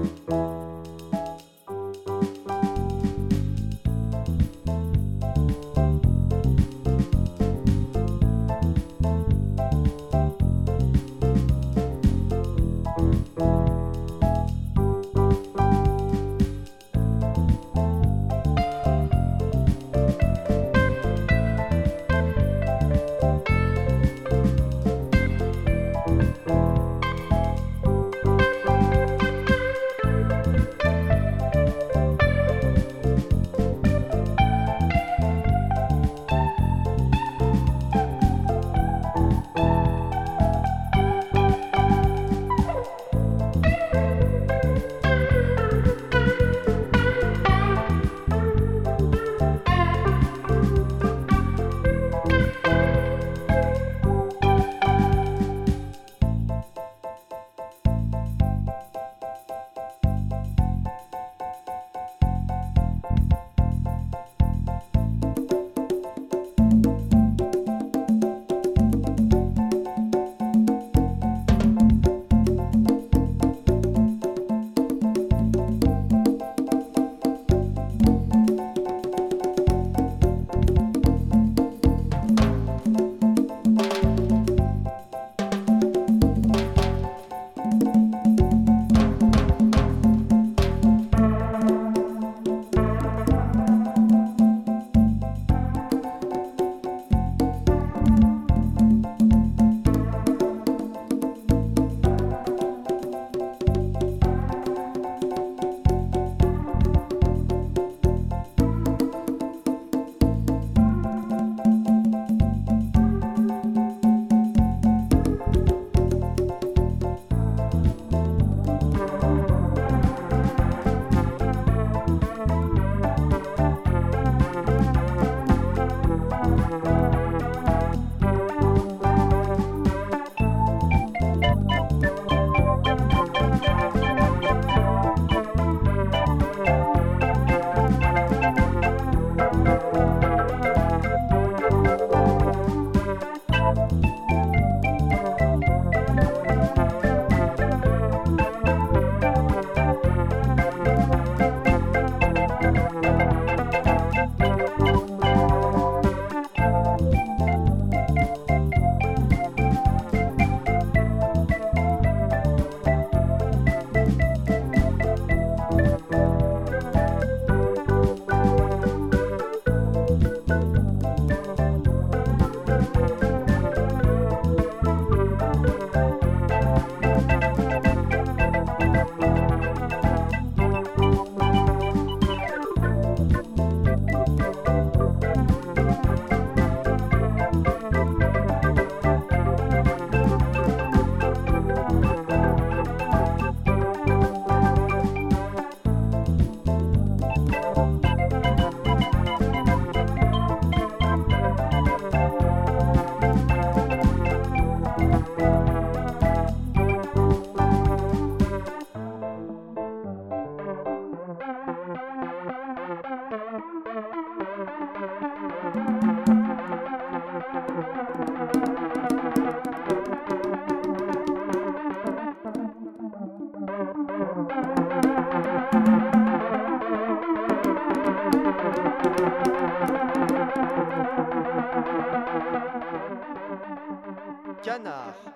you Canard.